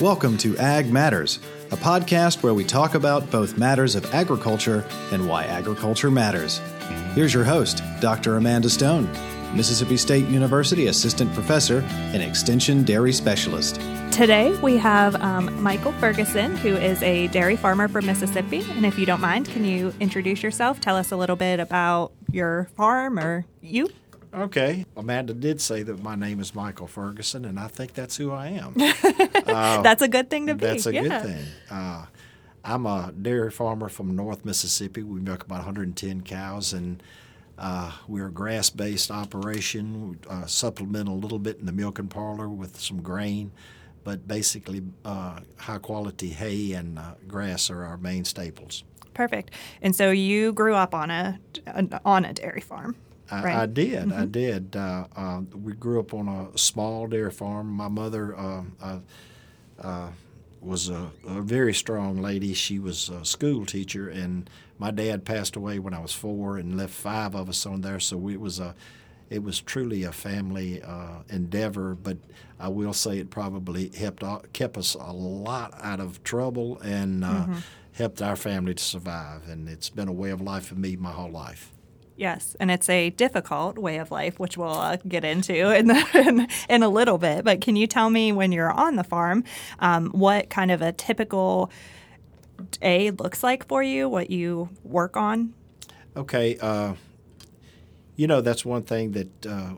Welcome to Ag Matters, a podcast where we talk about both matters of agriculture and why agriculture matters. Here's your host, Dr. Amanda Stone, Mississippi State University Assistant Professor and Extension Dairy Specialist. Today we have um, Michael Ferguson, who is a dairy farmer from Mississippi. And if you don't mind, can you introduce yourself? Tell us a little bit about your farm or you? Okay. Amanda did say that my name is Michael Ferguson, and I think that's who I am. that's a good thing to be. That's a yeah. good thing. Uh, I'm a dairy farmer from North Mississippi. We milk about 110 cows, and uh, we're a grass based operation. We uh, supplement a little bit in the milking parlor with some grain, but basically, uh, high quality hay and uh, grass are our main staples. Perfect. And so you grew up on a on a dairy farm. I, right? I did. Mm-hmm. I did. Uh, uh, we grew up on a small dairy farm. My mother uh, uh was a, a, very strong lady. She was a school teacher, and my dad passed away when I was four and left five of us on there. So it was a, it was truly a family uh, endeavor. But I will say it probably helped kept us a lot out of trouble and uh, mm-hmm. helped our family to survive. And it's been a way of life for me my whole life. Yes, and it's a difficult way of life, which we'll uh, get into in, the, in, in a little bit. But can you tell me when you're on the farm, um, what kind of a typical day looks like for you? What you work on? Okay, uh, you know that's one thing that uh,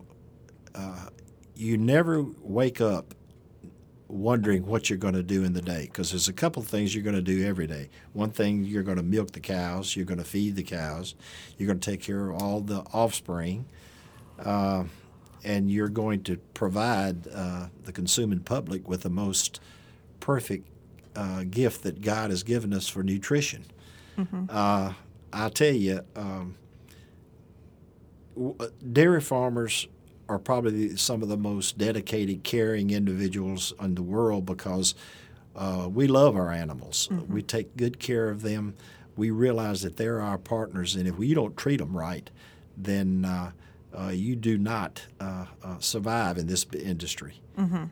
uh you never wake up wondering what you're going to do in the day because there's a couple of things you're going to do every day. One thing you're going to milk the cows, you're going to feed the cows, you're going to take care of all the offspring, uh, and you're going to provide uh, the consuming public with the most perfect uh, gift that God has given us for nutrition. Mm-hmm. Uh, I tell you, um, dairy farmers are probably some of the most dedicated, caring individuals in the world because uh, we love our animals. Mm-hmm. We take good care of them. We realize that they're our partners, and if we don't treat them right, then uh, uh, you do not uh, uh, survive in this industry. Mm-hmm.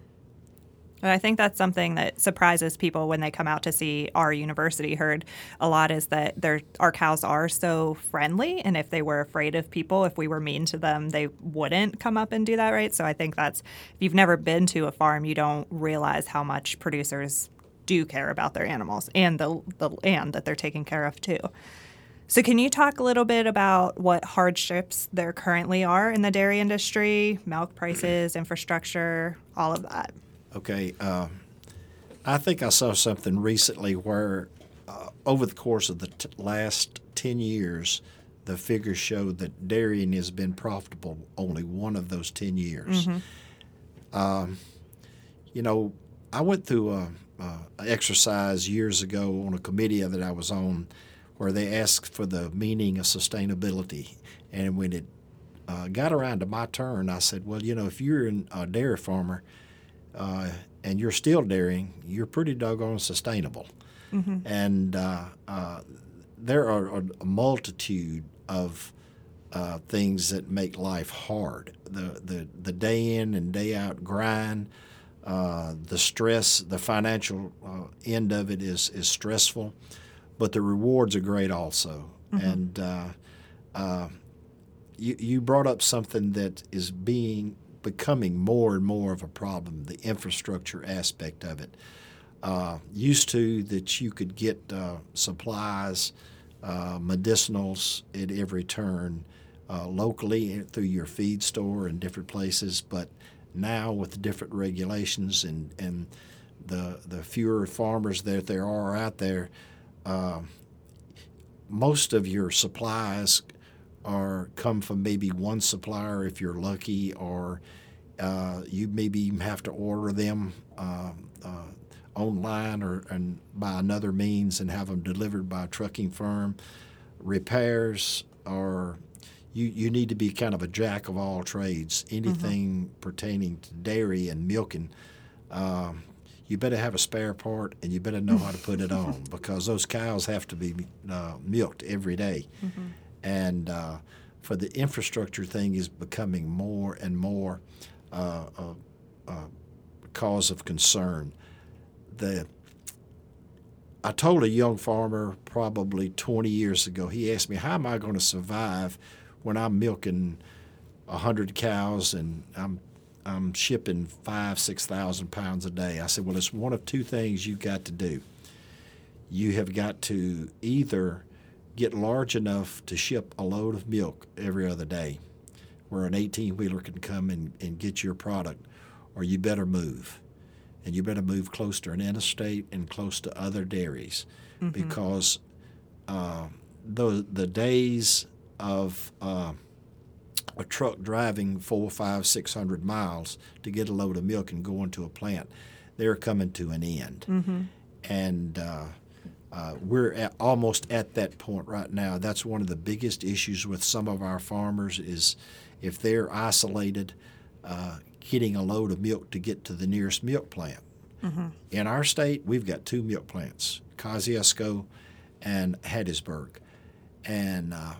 I think that's something that surprises people when they come out to see our university. Heard a lot is that our cows are so friendly, and if they were afraid of people, if we were mean to them, they wouldn't come up and do that, right? So I think that's if you've never been to a farm, you don't realize how much producers do care about their animals and the the land that they're taking care of too. So, can you talk a little bit about what hardships there currently are in the dairy industry, milk prices, infrastructure, all of that? Okay, uh, I think I saw something recently where uh, over the course of the t- last 10 years, the figures show that dairying has been profitable only one of those 10 years. Mm-hmm. Um, you know, I went through a, a, exercise years ago on a committee that I was on where they asked for the meaning of sustainability. And when it uh, got around to my turn, I said, well, you know, if you're a dairy farmer – uh, and you're still dairying, you're pretty doggone sustainable. Mm-hmm. And uh, uh, there are a multitude of uh, things that make life hard. The, the, the day in and day out grind, uh, the stress, the financial uh, end of it is, is stressful, but the rewards are great also. Mm-hmm. And you, you brought up something that is being becoming more and more of a problem, the infrastructure aspect of it. Uh, used to that you could get uh, supplies, uh, medicinals at every turn uh, locally through your feed store and different places, but now with different regulations and, and the, the fewer farmers that there are out there, uh, most of your supplies or come from maybe one supplier if you're lucky, or uh, you maybe even have to order them uh, uh, online or and by another means and have them delivered by a trucking firm. Repairs are you, you need to be kind of a jack of all trades. Anything mm-hmm. pertaining to dairy and milking, um, you better have a spare part and you better know how to put it on because those cows have to be uh, milked every day. Mm-hmm and uh, for the infrastructure thing is becoming more and more uh, a, a, cause of concern. the I told a young farmer probably 20 years ago. He asked me, "How am I going to survive when I'm milking 100 cows and I'm I'm shipping five, six thousand pounds a day?" I said, "Well, it's one of two things you've got to do. You have got to either get large enough to ship a load of milk every other day, where an 18 wheeler can come and, and get your product, or you better move." and you better move close to an interstate and close to other dairies mm-hmm. because uh, the the days of uh, a truck driving four, five, six hundred miles to get a load of milk and go into a plant, they're coming to an end, mm-hmm. and uh, uh, we're at, almost at that point right now. That's one of the biggest issues with some of our farmers is if they're isolated. Uh, getting a load of milk to get to the nearest milk plant. Mm-hmm. In our state, we've got two milk plants, Kosciusko and Hattiesburg. And uh,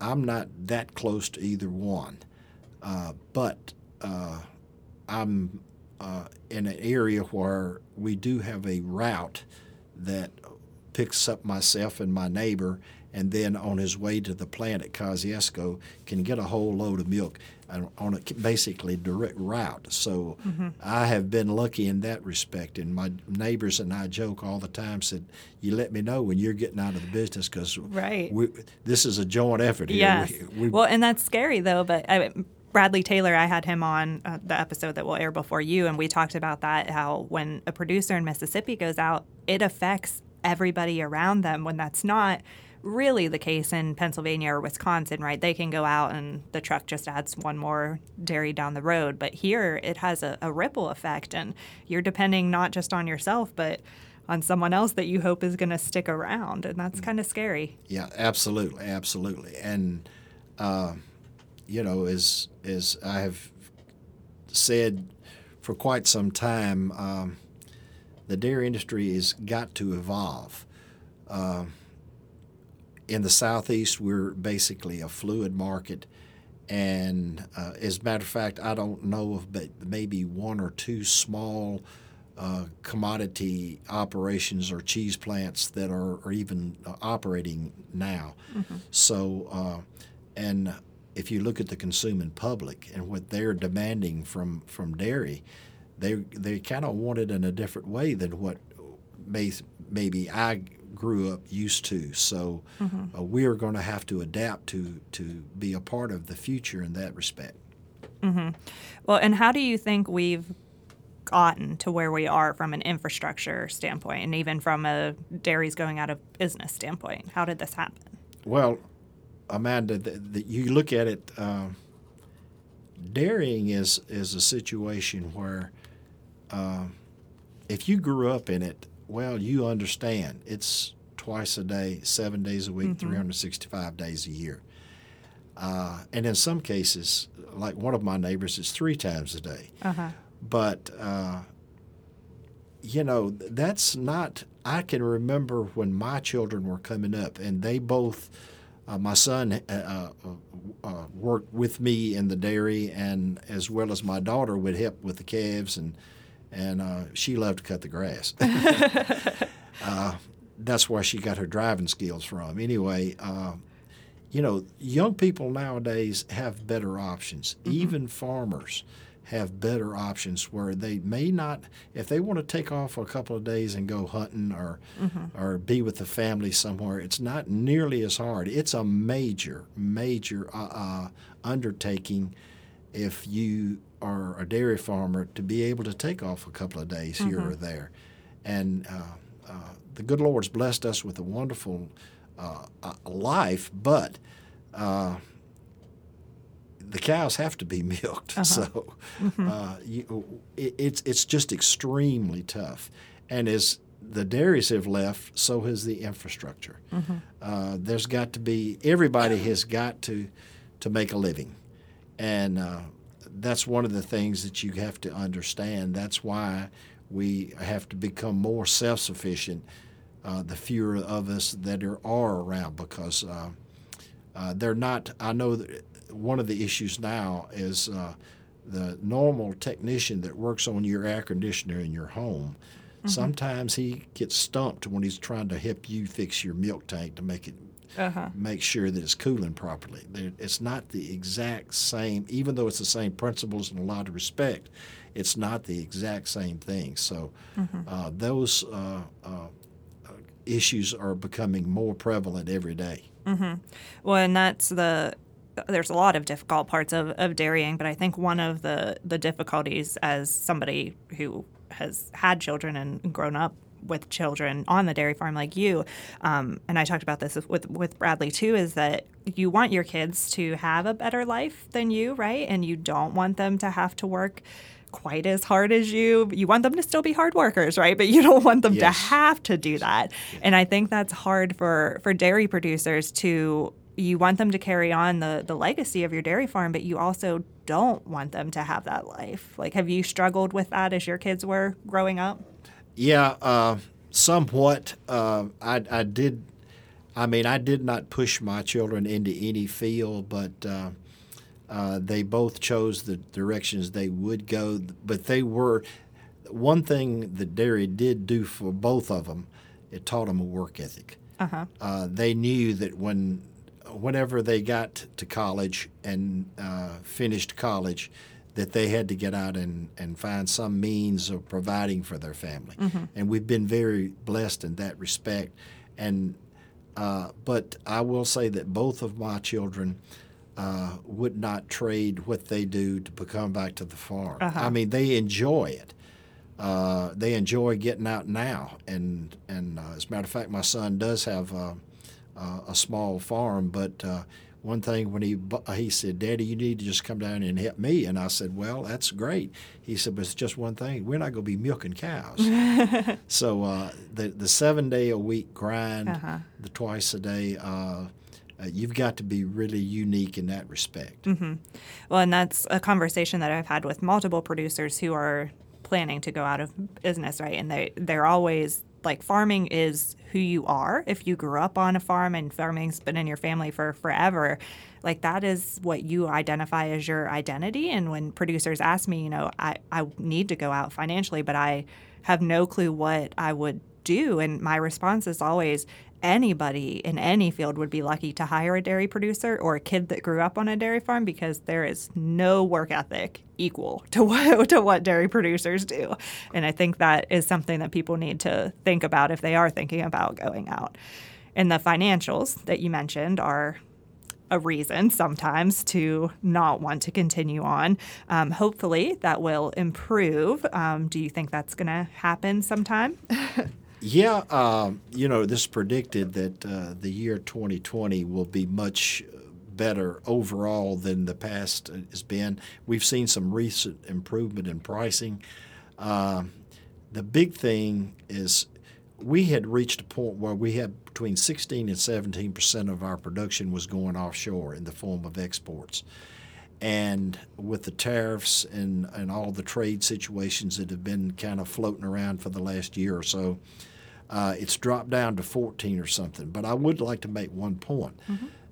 I'm not that close to either one. Uh, but uh, I'm uh, in an area where we do have a route that picks up myself and my neighbor and then on his way to the plant at Kosciusko can get a whole load of milk on a basically direct route. So mm-hmm. I have been lucky in that respect. And my neighbors and I joke all the time. Said, "You let me know when you're getting out of the business because right. this is a joint effort here." Yes. We, we, well, and that's scary though. But I, Bradley Taylor, I had him on uh, the episode that will air before you, and we talked about that. How when a producer in Mississippi goes out, it affects everybody around them. When that's not really the case in Pennsylvania or Wisconsin, right? They can go out and the truck just adds one more dairy down the road. But here it has a, a ripple effect, and you're depending not just on yourself, but on someone else that you hope is going to stick around. And that's kind of scary. Yeah, absolutely. Absolutely. And, uh, you know, as, as I have said for quite some time, um, the dairy industry has got to evolve. Uh, in the southeast, we're basically a fluid market. And uh, as a matter of fact, I don't know of but maybe one or two small uh, commodity operations or cheese plants that are, are even uh, operating now. Mm-hmm. So, uh, and if you look at the consuming public and what they're demanding from, from dairy, they they kind of want it in a different way than what may, maybe I grew up used to. So mm-hmm. uh, we are going to have to adapt to to be a part of the future in that respect. Mm-hmm. Well, and how do you think we've gotten to where we are from an infrastructure standpoint, and even from a dairies going out of business standpoint? How did this happen? Well, Amanda, the, the, you look at it. Uh, dairying is is a situation where uh, if you grew up in it well, you understand it's twice a day, seven days a week, mm-hmm. 365 days a year. Uh, and in some cases, like one of my neighbors, it's three times a day. Uh-huh. But, uh, you know, that's not, I can remember when my children were coming up and they both, uh, my son uh, uh, uh, worked with me in the dairy, and as well as my daughter would help with the calves and and uh, she loved to cut the grass. uh, that's where she got her driving skills from. Anyway, uh, you know, young people nowadays have better options. Mm-hmm. Even farmers have better options where they may not, if they want to take off for a couple of days and go hunting or mm-hmm. or be with the family somewhere, it's not nearly as hard. It's a major, major uh, uh, undertaking if you are a dairy farmer to be able to take off a couple of days mm-hmm. here or there. And uh, uh, the good Lord's blessed us with a wonderful uh, life, but uh, the cows have to be milked. Uh-huh. So mm-hmm. Uh, you, it, it's, it's just extremely tough. And as the dairies have left, so has the infrastructure. Mm-hmm. Uh, there's got to be, everybody has got to, to make a living. And that's one of the things that you have to understand. That's why we have to become more self sufficient. Uh, the fewer of us that are, are around because uh, uh, they're not. I know one of the issues now is uh, the normal technician that works on your air conditioner in your home. Sometimes he gets stumped when he's trying to help you fix your milk tank to make it Uh-huh. make sure that it's cooling properly. It's not the exact same, even though it's the same principles in a lot of respect. It's not the exact same thing. So uh, those uh, uh, issues are becoming more prevalent every day. Well, and that's the there's a lot of difficult parts of, of dairying, but I think one of the the difficulties as somebody who has had children and grown up with children on the dairy farm like you, um, and I talked about this with with Bradley too, is that you want your kids to have a better life than you, right? And you don't want them to have to work quite as hard as you. You want them to still be hard workers, right? But you don't want them to have to do that. And I think that's hard for for dairy producers to you want them to carry on the the legacy of your dairy farm, but you also don't want them to have that life. Like have you struggled with that as your kids were growing up? Yeah, uh, somewhat. Uh, I, I did. I mean, I did not push my children into any field, but uh, uh, they both chose the directions they would go. But they were one thing that dairy did do for both of them. It taught them a work ethic. Uh-huh. they knew that when, whenever they got to college and uh, finished college, that they had to get out and, and find some means of providing for their family. And we've been very blessed in that respect. And uh, but I will say that both of my children uh, would not trade what they do to come back to the farm. I mean, they enjoy it. Uh, they enjoy getting out now, and and uh, as a matter of fact, my son does have uh, uh, a small farm. But uh, one thing when he he said, "Daddy, you need to just come down and help me," and I said, "Well, that's great." He said, "But it's just one thing: we're not going to be milking cows." so uh, the the seven day a week grind, Uh-huh. the twice a day. Uh, uh, you've got to be really unique in that respect. Well, and that's a conversation that I've had with multiple producers who are planning to go out of business, right? And they they're always like farming is who you are. If you grew up on a farm and farming's been in your family for forever, like that is what you identify as your identity. And when producers ask me, you know, I, I need to go out financially, but I have no clue what I would do. And my response is always anybody in any field would be lucky to hire a dairy producer or a kid that grew up on a dairy farm because there is no work ethic equal to what, to what dairy producers do. And I think that is something that people need to think about if they are thinking about going out. And the financials that you mentioned are a reason sometimes to not want to continue on. Um, hopefully, that will improve. Um, do you think that's going to happen sometime? Yeah, um, you know, this predicted that uh, the year 2020 will be much better overall than the past has been. We've seen some recent improvement in pricing. Um the big thing is we had reached a point where we had between 16 and 17 percent of our production was going offshore in the form of exports. And with the tariffs and, and all the trade situations that have been kind of floating around for the last year or so, uh, it's dropped down to 14 or something. But I would like to make one point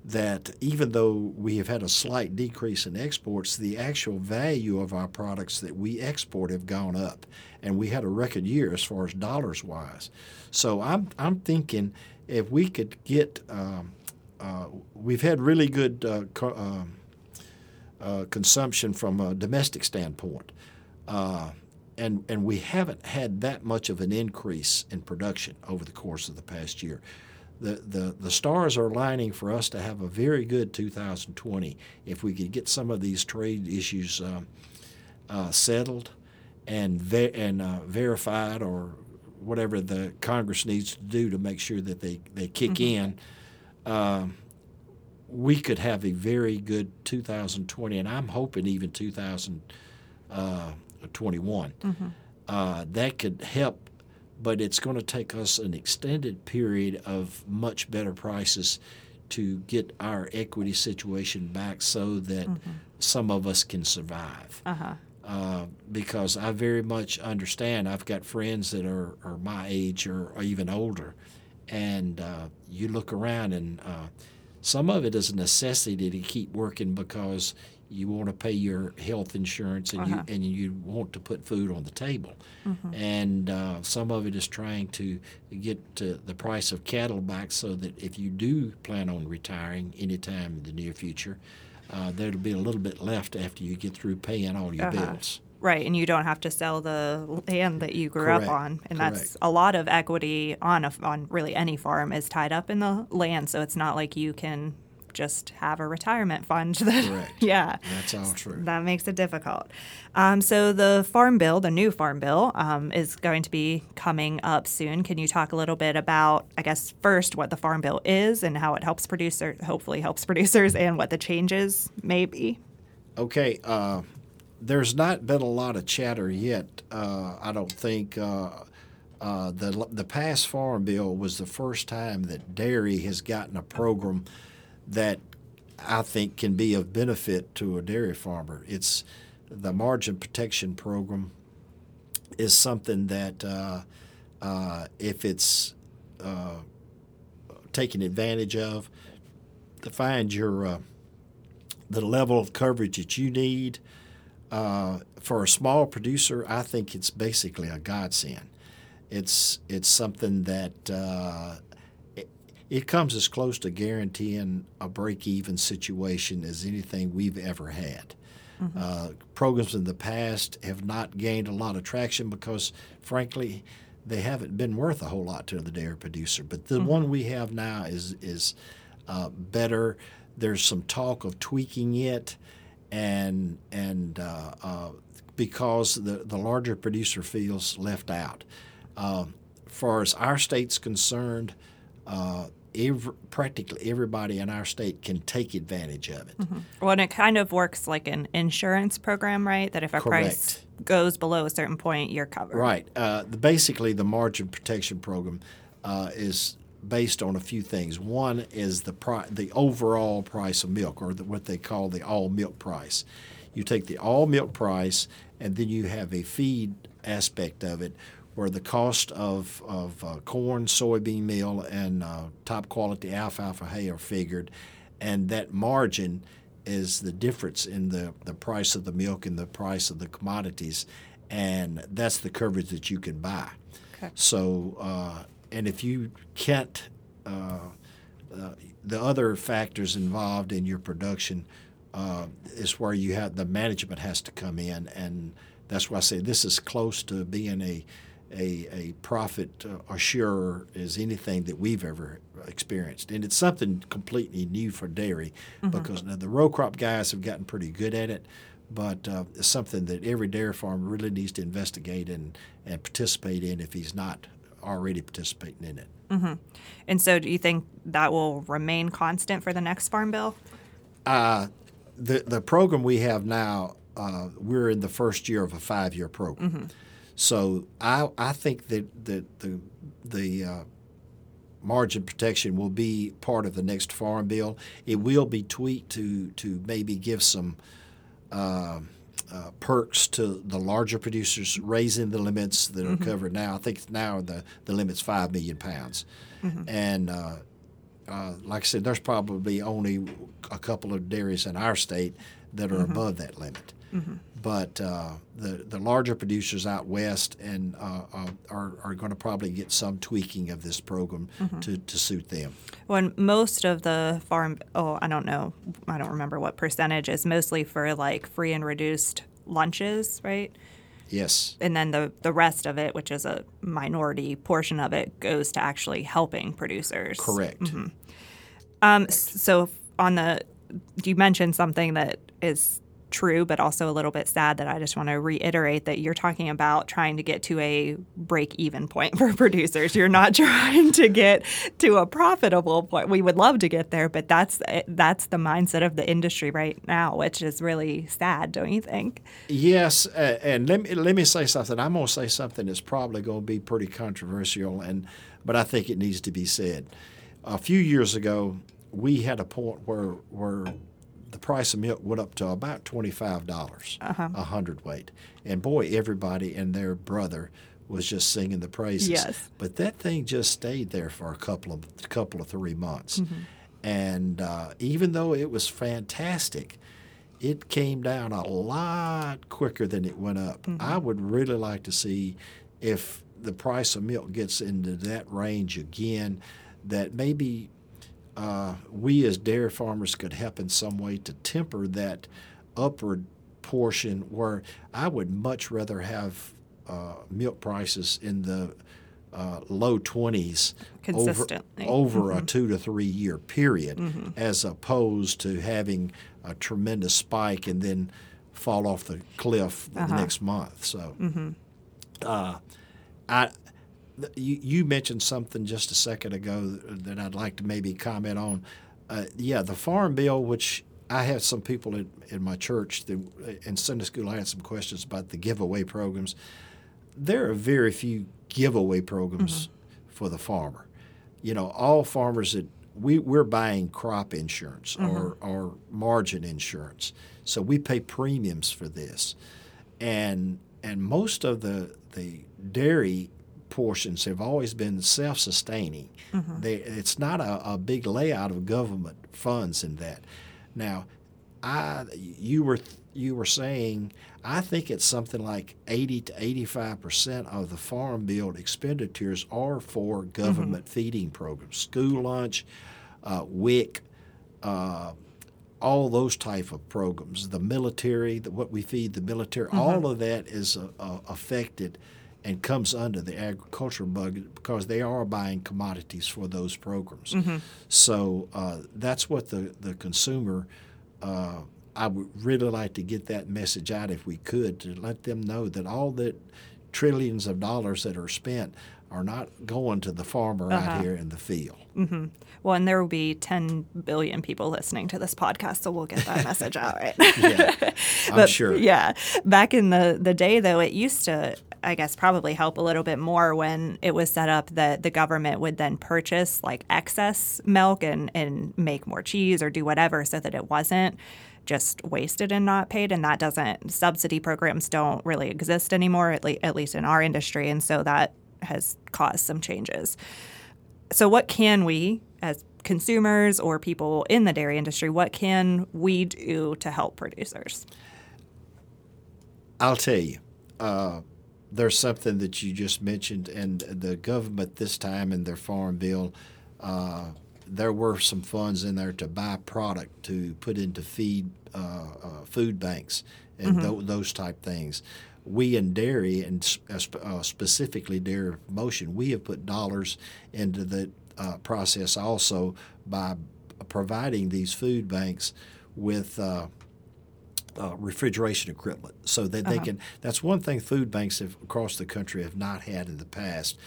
that even though we have had a slight decrease in exports, the actual value of our products that we export have gone up. And we had a record year as far as dollars wise. So I'm, I'm thinking if we could get, um, uh, we've had really good uh, co- um, uh, consumption from a domestic standpoint. Uh, and, and we haven't had that much of an increase in production over the course of the past year. The, the, the stars are aligning for us to have a very good 2020 if we could get some of these trade issues uh, uh, settled and, ve- and uh, verified or whatever the Congress needs to do to make sure that they, they kick in. Um, we could have a very good 2020, and I'm hoping even 2021. Uh, that could help, but it's going to take us an extended period of much better prices to get our equity situation back so that some of us can survive. Uh, because I very much understand. I've got friends that are, are my age or, or even older, and uh, you look around and uh, some of it is a necessity to keep working because you want to pay your health insurance and Uh-huh. you and you want to put food on the table, and uh, some of it is trying to get to the price of cattle back so that if you do plan on retiring anytime in the near future, uh, there'll be a little bit left after you get through paying all your Uh-huh. bills. Right, and you don't have to sell the land that you grew Correct, up on, and that's a lot of equity on a, on really any farm is tied up in the land. So it's not like you can just have a retirement fund. That, Correct. yeah, That's all true. that makes it difficult. Um, so the farm bill, the new farm bill, um, is going to be coming up soon. Can you talk a little bit about, I guess, first what the farm bill is and how it helps producers, hopefully helps producers, and what the changes may be? Okay, uh, there's not been a lot of chatter yet. Uh, I don't think uh, uh, the the past farm bill was the first time that dairy has gotten a program that I think can be of benefit to a dairy farmer. It's the margin protection program is something that uh, uh, if it's uh, taken advantage of, to find your the level of coverage that you need. Uh, for a small producer, I think it's basically a godsend. It's it's something that uh, it, it comes as close to guaranteeing a break-even situation as anything we've ever had. Uh, programs in the past have not gained a lot of traction because, frankly, they haven't been worth a whole lot to the dairy producer. But the one we have now is is uh, better. There's some talk of tweaking it, and and uh, uh, because the the larger producer feels left out. Uh, far as our state's concerned, uh, every, practically everybody in our state can take advantage of it. Well, and it kind of works like an insurance program, right? That if a price goes below a certain point, you're covered. Right. Uh, the, basically, the margin protection program uh, is based on a few things. One is the pri- the overall price of milk, or the, what they call the all milk price. You take the all milk price, and then you have a feed aspect of it, where the cost of of uh, corn, soybean meal, and uh, top quality alfalfa hay are figured, and that margin is the difference in the, the price of the milk and the price of the commodities, and that's the coverage that you can buy. Okay. So, uh, and if you can't, uh, uh, the other factors involved in your production uh, is where you have the management has to come in, and that's why I say this is close to being a a, a profit uh, assurer as anything that we've ever experienced, and it's something completely new for dairy because now the row crop guys have gotten pretty good at it, but uh, it's something that every dairy farmer really needs to investigate and, and participate in if he's not already participating in it. Mm-hmm. And so, do you think that will remain constant for the next farm bill? Uh, the the program we have now, uh, we're in the first year of a five year program. So I I think that that the the uh, margin protection will be part of the next farm bill. It will be tweaked to to maybe give some. Perks to the larger producers, raising the limits that are covered now. I think now the, the limit's five million pounds, and uh, uh, like I said, there's probably only a couple of dairies in our state that are above that limit. But uh, the the larger producers out west and uh, uh, are are going to probably get some tweaking of this program to, to suit them. When most of the farm, oh, I don't know, I don't remember what percentage is mostly for like free and reduced lunches, right? Yes, And then the the rest of it, which is a minority portion of it, goes to actually helping producers. correct. Um, s- so on the, you mentioned something that is true, but also a little bit sad that I just want to reiterate that you're talking about trying to get to a break even point for producers. You're not trying to get to a profitable point. We would love to get there, but that's that's the mindset of the industry right now, which is really sad, don't you think? Yes, uh, and let me let me say something. I'm going to say something that's probably going to be pretty controversial, and but I think it needs to be said. A few years ago, we had a point where where the price of milk went up to about twenty five dollars a hundredweight, and boy, everybody and their brother was just singing the praises. Yes. But that thing just stayed there for a couple of couple of three months, and uh, even though it was fantastic, it came down a lot quicker than it went up. Mm-hmm. I would really like to see if the price of milk gets into that range again, that maybe uh, we as dairy farmers could help in some way to temper that upward portion where I would much rather have uh, milk prices in the uh, low 20s over, Consistently. over a two to three year period as opposed to having a tremendous spike and then fall off the cliff the next month. So uh, I, you, you mentioned something just a second ago that I'd like to maybe comment on. Uh, yeah, the Farm Bill, which I had some people in, in my church that, uh, in Sunday school, I had some questions about the giveaway programs. There are very few giveaway programs mm-hmm. for the farmer. You know, all farmers that we, we're buying crop insurance or, mm-hmm. or margin insurance. So we pay premiums for this. And and most of the the dairy portions have always been self-sustaining. They, it's not a, a big layout of government funds in that. Now, I you were you were saying I think it's something like 80 to 85 percent of the farm bill expenditures are for government feeding programs, school lunch, uh, WIC, uh, all those type of programs. The military, the, what we feed the military, all of that is uh, affected and comes under the agriculture budget because they are buying commodities for those programs. So uh, that's what the the consumer. Uh, I would really like to get that message out if we could to let them know that all the trillions of dollars that are spent are not going to the farmer out here in the field. Well, and there will be 10 billion people listening to this podcast, so we'll get that message out, right? Yeah, I'm But, sure. Yeah. Back in the, the day, though, it used to, I guess, probably help a little bit more when it was set up that the government would then purchase like excess milk and, and make more cheese or do whatever so that it wasn't just wasted and not paid. And that doesn't, subsidy programs don't really exist anymore, at, le- at least in our industry. And so that has caused some changes. So, what can we, as consumers or people in the dairy industry, what can we do to help producers? I'll tell you, uh, there's something that you just mentioned, and the government this time in their farm bill, uh, there were some funds in there to buy product to put into feed uh, uh, food banks and tho- those type things. We in dairy and uh, sp- uh, specifically dairy motion, we have put dollars into the uh, process also by providing these food banks with. Uh, refrigeration equipment so that they can that's one thing food banks have, across the country have not had in the past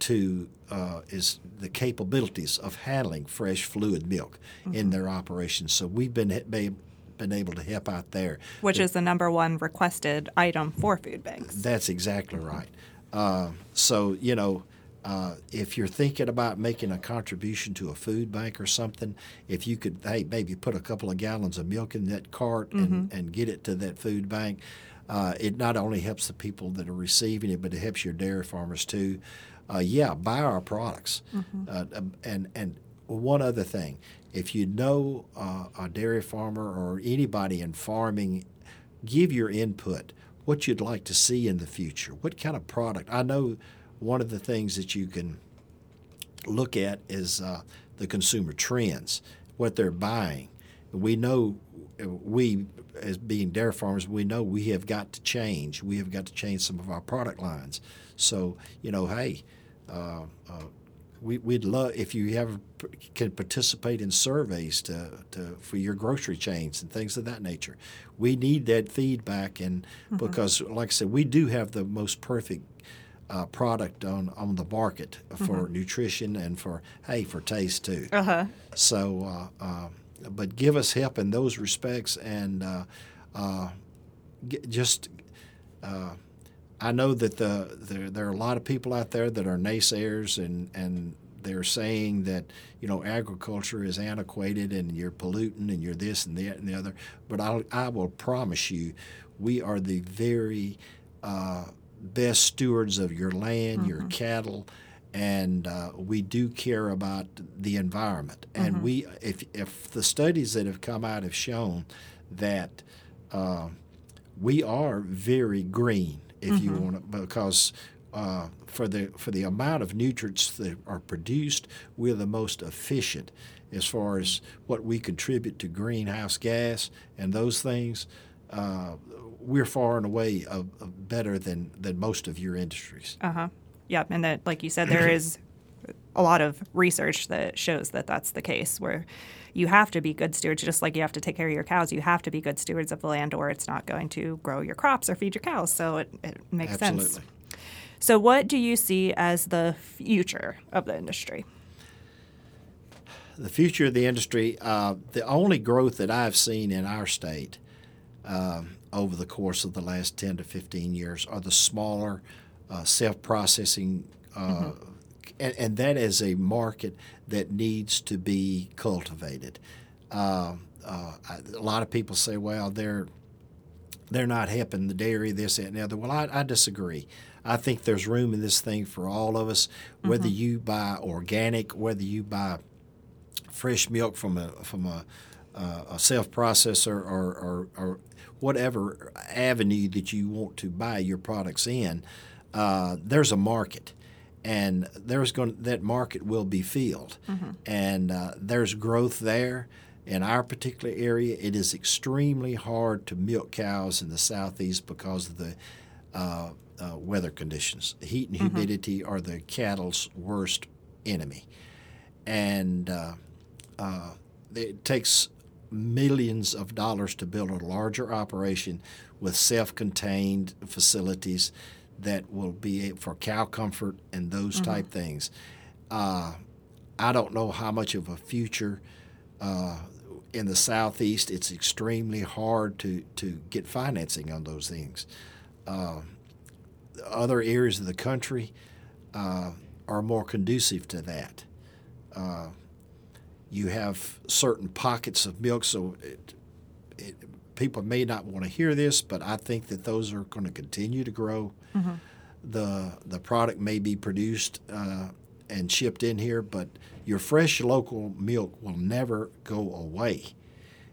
to uh, is the capabilities of handling fresh fluid milk in their operations. So we've been been been able to help out there. Which is the number one requested item for food banks. that's exactly right. Uh, so you know uh, if you're thinking about making a contribution to a food bank or something, if you could, hey, maybe put a couple of gallons of milk in that cart and, and get it to that food bank, uh, it not only helps the people that are receiving it, but it helps your dairy farmers too. Uh, yeah, buy our products. Uh, and and one other thing, if you know uh, a dairy farmer or anybody in farming, give your input. What you'd like to see in the future. What kind of product? I know one of the things that you can look at is uh, the consumer trends, what they're buying. We know, we as being dairy farmers, we know we have got to change. We have got to change some of our product lines. So, you know, hey, uh, uh, we, we'd love if you have can participate in surveys to, to for your grocery chains and things of that nature. We need that feedback, and because, like I said, we do have the most perfect uh, product on, on the market for nutrition and for hey for taste too. Uh-huh. So, uh, uh, but give us help in those respects, and uh, uh, g- just uh, I know that the there, there are a lot of people out there that are naysayers and and they're saying that you know agriculture is antiquated and you're polluting and you're this and that and the other. But I I will promise you, we are the very uh, best stewards of your land, your cattle, and uh, we do care about the environment. And we, if if the studies that have come out have shown that uh, we are very green, if you want to, because uh, for the for the amount of nutrients that are produced, we're the most efficient as far as what we contribute to greenhouse gas and those things. Uh, we're far and away uh, uh, better than, than most of your industries. Uh huh. Yep. And that, like you said, there is a lot of research that shows that that's the case where you have to be good stewards, just like you have to take care of your cows. You have to be good stewards of the land, or it's not going to grow your crops or feed your cows. So it, it makes sense. Absolutely. sense. So, what do you see as the future of the industry? the future of the industry, uh, the only growth that I've seen in our state um, over the course of the last 10 to 15 years are the smaller uh, self processing, uh, mm-hmm. and, and, that is a market that needs to be cultivated. Uh, uh, a lot of people say, well, they're they're not helping the dairy, this, that, and the other. Well, I, I disagree. I think there's room in this thing for all of us, whether mm-hmm. you buy organic, whether you buy fresh milk from a from a, uh, a self processor or, or, or, whatever avenue that you want to buy your products in, uh, there's a market. And there's going that market will be filled, mm-hmm. and uh, there's growth there. In our particular area, it is extremely hard to milk cows in the southeast because of the uh, uh, weather conditions. Heat and mm-hmm. humidity mm-hmm. are the cattle's worst enemy, and uh, uh, it takes millions of dollars to build a larger operation with self-contained facilities that will be for cow comfort and those mm-hmm. type things. Uh, I don't know how much of a future uh, in the southeast. It's extremely hard to to get financing on those things. Uh, other areas of the country uh, are more conducive to that. You have certain pockets of milk, so it, it, people may not want to hear this, but I think that those are going to continue to grow. Mm-hmm. The the product may be produced uh, and shipped in here, but your fresh local milk will never go away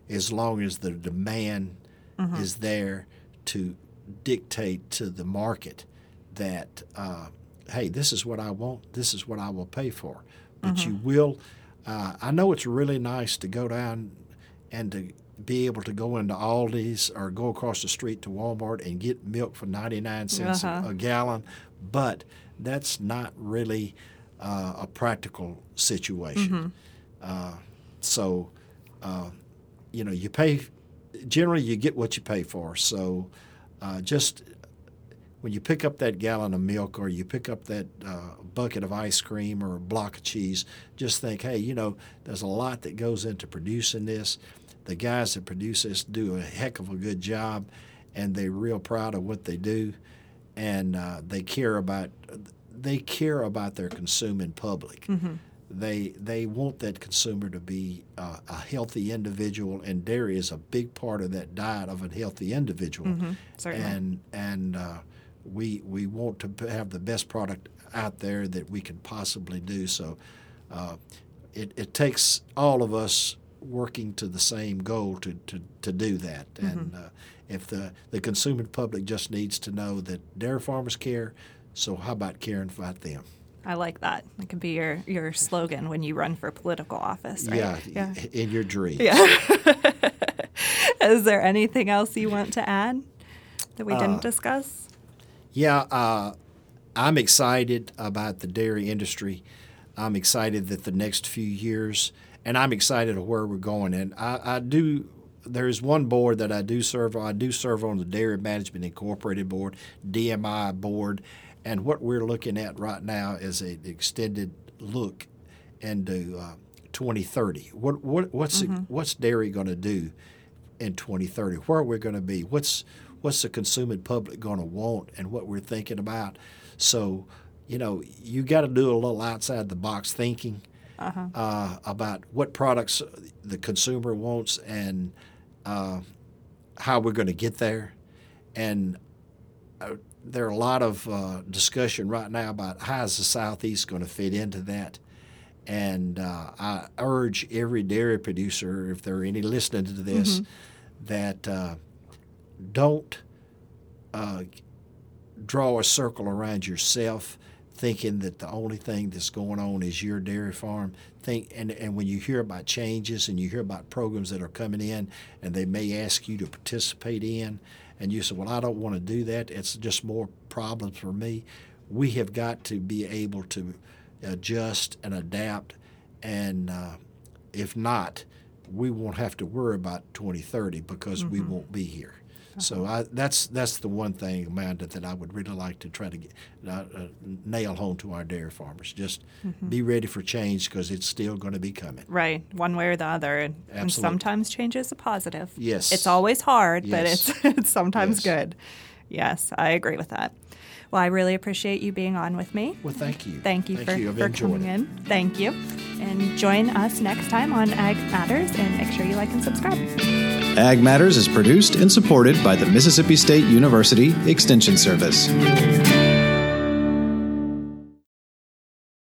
as long as the demand mm-hmm. is there to dictate to the market that uh, hey, this is what I want, this is what I will pay for. But mm-hmm. you will uh, I know it's really nice to go down and to be able to go into Aldi's or go across the street to Walmart and get milk for 99 cents uh-huh. a, a, gallon, but that's not really uh, a practical situation. Mm-hmm. Uh, so, uh, you know, you pay, generally, you get what you pay for. So, uh, just when you pick up that gallon of milk or you pick up that uh, bucket of ice cream or a block of cheese, just think, hey, you know, there's a lot that goes into producing this. The guys that produce this do a heck of a good job, and they're real proud of what they do, and uh, they care about they care about their consuming public. Mm-hmm. They they want that consumer to be uh, a healthy individual, and dairy is a big part of that diet of a healthy individual. Mm-hmm. And and uh, we we want to have the best product out there that we can possibly do. So uh, it, it takes all of us working to the same goal to, to, to do that. Mm-hmm. And uh, if the, the consuming public just needs to know that dairy farmers care, so how about caring about them? I like that. It could be your, your slogan when you run for political office, right? Yeah, yeah. in your dreams. Yeah. Is there anything else you want to add that we didn't uh, discuss? Yeah, uh, I'm excited about the dairy industry. I'm excited that the next few years, and I'm excited of where we're going. And I, I do. There's one board that I do serve. on. I do serve on the Dairy Management Incorporated Board, DMI board, and what we're looking at right now is an extended look into uh, 2030. What, what what's mm-hmm. what's dairy going to do in 2030? Where are we going to be? What's what's the consuming public going to want and what we're thinking about. So, you know, you got to do a little outside the box thinking uh-huh. uh, about what products the consumer wants and uh, how we're going to get there. And uh, there are a lot of uh, discussion right now about how is the Southeast going to fit into that. And uh, I urge every dairy producer, if there are any listening to this, mm-hmm that uh, don't uh, draw a circle around yourself thinking that the only thing that's going on is your dairy farm think and, and when you hear about changes and you hear about programs that are coming in and they may ask you to participate in and you say well i don't want to do that it's just more problems for me we have got to be able to adjust and adapt and uh, if not we won't have to worry about 2030 because mm-hmm. we won't be here so I, that's that's the one thing, Amanda, that I would really like to try to get, uh, uh, nail home to our dairy farmers. Just mm-hmm. be ready for change because it's still going to be coming. Right, one way or the other. And, and sometimes change is a positive. Yes. It's always hard, yes. but it's, it's sometimes yes. good. Yes, I agree with that. Well, I really appreciate you being on with me. Well, thank you. Thank you thank for, you. for coming it. in. Thank you. And join us next time on Ag Matters and make sure you like and subscribe. Ag Matters is produced and supported by the Mississippi State University Extension Service.